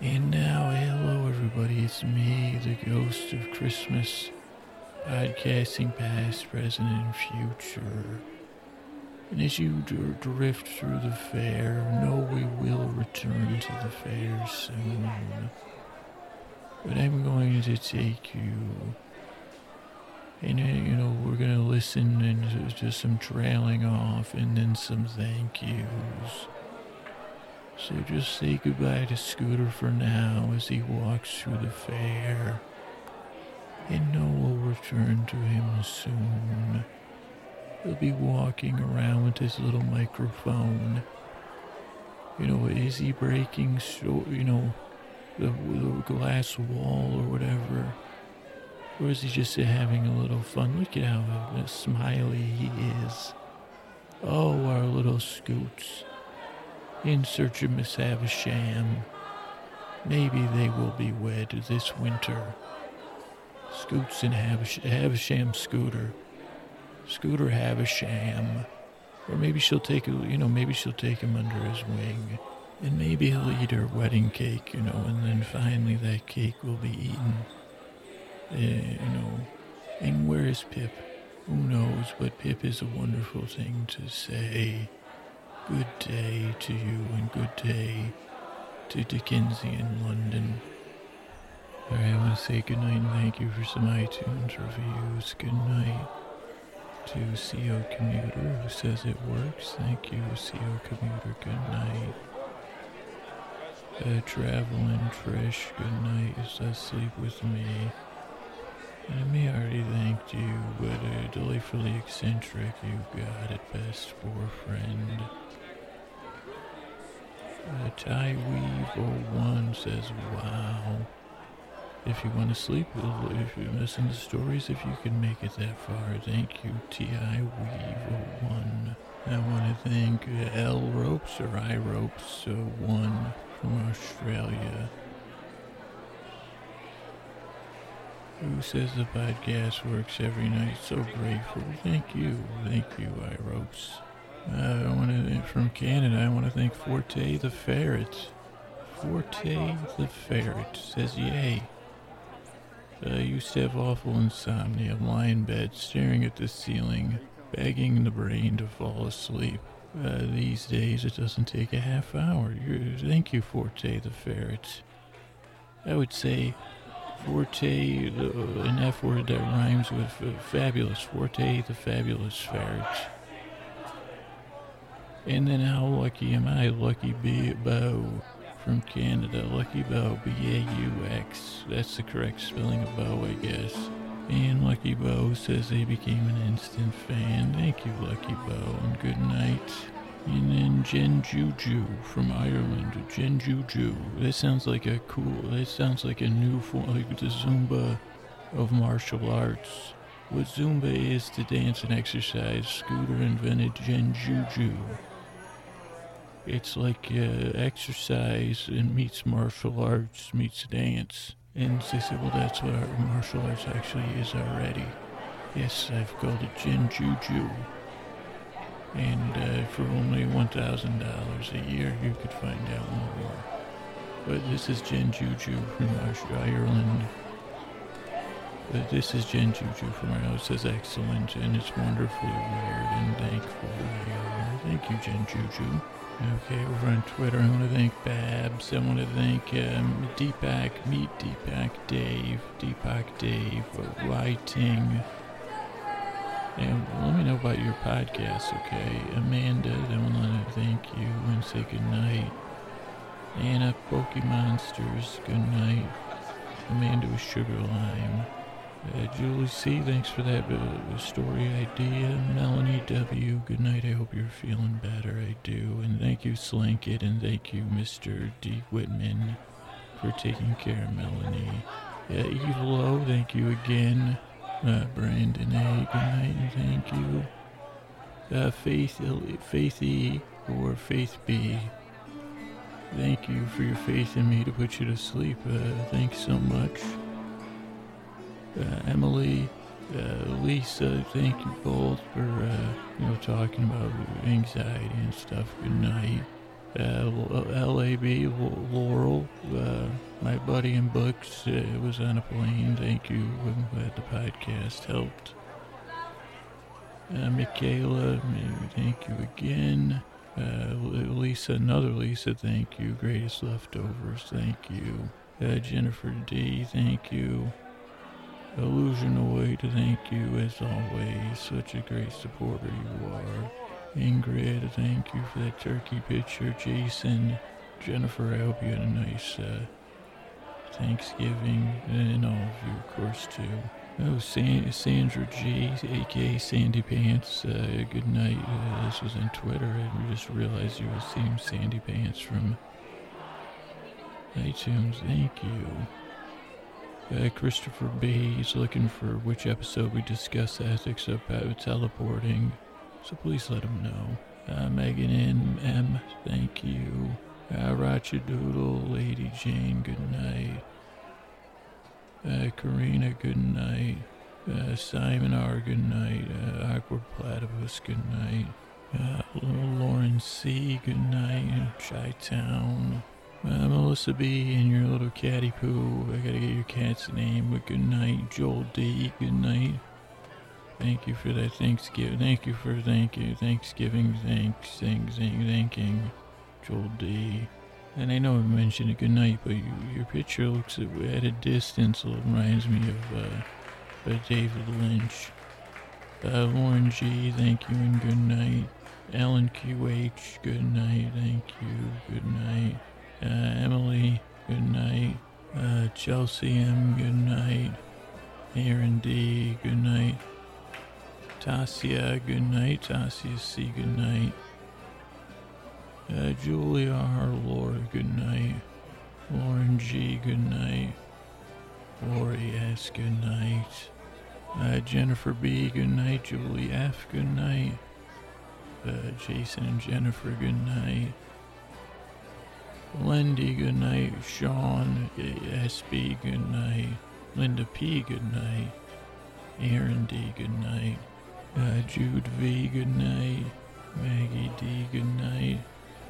And now, hello everybody, it's me, the ghost of Christmas, podcasting past, present, and future. And as you drift through the fair, know we will return to the fair soon. But I'm going to take you. And, uh, you know, we're going to listen and to some trailing off and then some thank yous. So just say goodbye to Scooter for now as he walks through the fair. And know we'll return to him soon. He'll be walking around with his little microphone. You know, is he breaking, you know, the, the glass wall or whatever? Or is he just having a little fun? Look at how smiley he is. Oh, our little scoots in search of Miss Havisham. Maybe they will be wed this winter. Scoots and Havish- Havisham Scooter. Scooter Havisham. Or maybe she'll take, a, you know, maybe she'll take him under his wing. And maybe he'll eat her wedding cake, you know, and then finally that cake will be eaten. Uh, you know, and where is Pip? Who knows, but Pip is a wonderful thing to say. Good day to you and good day to Dickensian London. Alright, I want to say good night and thank you for some iTunes reviews. Good night to CO Commuter who says it works. Thank you, CO Commuter. Good night. Uh, Traveling Trish, good night. It says sleep with me. I may already thanked you, but uh, delightfully eccentric, you got it best for friend. Uh, Ty Weave 01 says, wow. If you want to sleep, if you listen to stories, if you can make it that far, thank you, T.I. Weave 01. I want to thank L Ropes or I Ropes uh, 1 from Australia. Who says the podcast works every night? So grateful. Thank you. Thank you, I Ropes. Uh, I want to, from Canada, I want to thank Forte the Ferret. Forte the Ferret says, Yay. I used to have awful insomnia, lie in bed, staring at the ceiling, begging the brain to fall asleep. Uh, these days, it doesn't take a half hour. Thank you, Forte the Ferret. I would say Forte, the, an F word that rhymes with uh, fabulous. Forte the Fabulous Ferret. And then how lucky am I? Lucky be it, Bow from Canada. Lucky Bow, B-A-U-X. That's the correct spelling of Bow, I guess. And Lucky Bow says they became an instant fan. Thank you, Lucky Bow, and good night. And then Jen Juju from Ireland. Jen Juju. That sounds like a cool, that sounds like a new form, like the Zumba of martial arts. What Zumba is to dance and exercise, Scooter invented Jen Juju. It's like uh, exercise and meets martial arts meets dance. And they said, well, that's what martial arts actually is already. Yes, I've called it Jin Juju. And uh, for only $1,000 a year, you could find out more. But this is Jen Juju from Ireland. Uh, this is Jen Juju from our house. says excellent, and it's wonderfully weird and thankful. Thank you, Jen Juju. Okay, over on Twitter, I want to thank Babs. I want to thank um, Deepak, Meet Deepak, Dave, Deepak Dave, Writing. And let me know about your podcast, okay? Amanda, I want to thank you and say good night. Anna, Pokemonsters, good night. Amanda with Sugar Lime. Uh, Julie C., thanks for that uh, story idea. Melanie W., good night. I hope you're feeling better. I do. And thank you, Slinkit, and thank you, Mr. D. Whitman, for taking care of Melanie. Uh, Evil O, thank you again. Uh, Brandon A., good night, and thank you. Uh, Faith, Faith E., or Faith B., thank you for your faith in me to put you to sleep. Uh, thanks so much Emily, uh, Lisa, thank you both for uh, you know talking about anxiety and stuff. Good night. Uh, LAB Laurel, uh, my buddy in books, uh, was on a plane. Thank you. I'm glad the podcast helped. Uh, Michaela, thank you again. Uh, Lisa, another Lisa, thank you. Greatest leftovers, thank you. Uh, Jennifer D, thank you. Illusionoid, thank you as always. Such a great supporter you are. Ingrid, thank you for that turkey picture. Jason, Jennifer, I hope you had a nice uh, Thanksgiving, and all of you, of course, too. Oh, San- Sandra G, aka Sandy Pants. Uh, good night. Uh, this was on Twitter, and we just realized you were seeing Sandy Pants from iTunes. Thank you. Uh, Christopher B. is looking for which episode we discuss ethics about teleporting, so please let him know. Uh, Megan N. M. Thank you. Uh, Roger Doodle, Lady Jane, good night. Uh, Karina, good night. Uh, Simon R, good night. Uh, Awkward Platypus, good night. Uh, Lauren C, good night. Chi Town. Uh, Melissa B. and your little catty poo. I gotta get your cat's name. But good night, Joel D. Good night. Thank you for that Thanksgiving. Thank you for thank you Thanksgiving. Thanks, thanks, thanking Joel D. And I know I mentioned a good night, but you, your picture looks at, at a distance. It reminds me of uh, uh, David Lynch. Uh, Lauren G. Thank you and good night. Alan QH. Good night. Thank you. Good night. Uh, Emily, good night. Uh, Chelsea M, good night. Aaron D, good night. Tasia, good night. Tasia C, good night. Uh, Julia R, Laura, good night. Lauren G, good night. Lori S, good night. Uh, Jennifer B, good night. Julie F, good night. Uh, Jason and Jennifer, good night. Lindy, good night. Sean, SB, good night. Linda P, good night. Aaron D, good night. Uh, Jude V, good night. Maggie D, good night.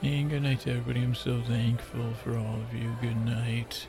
And good night to everybody. I'm so thankful for all of you. Good night.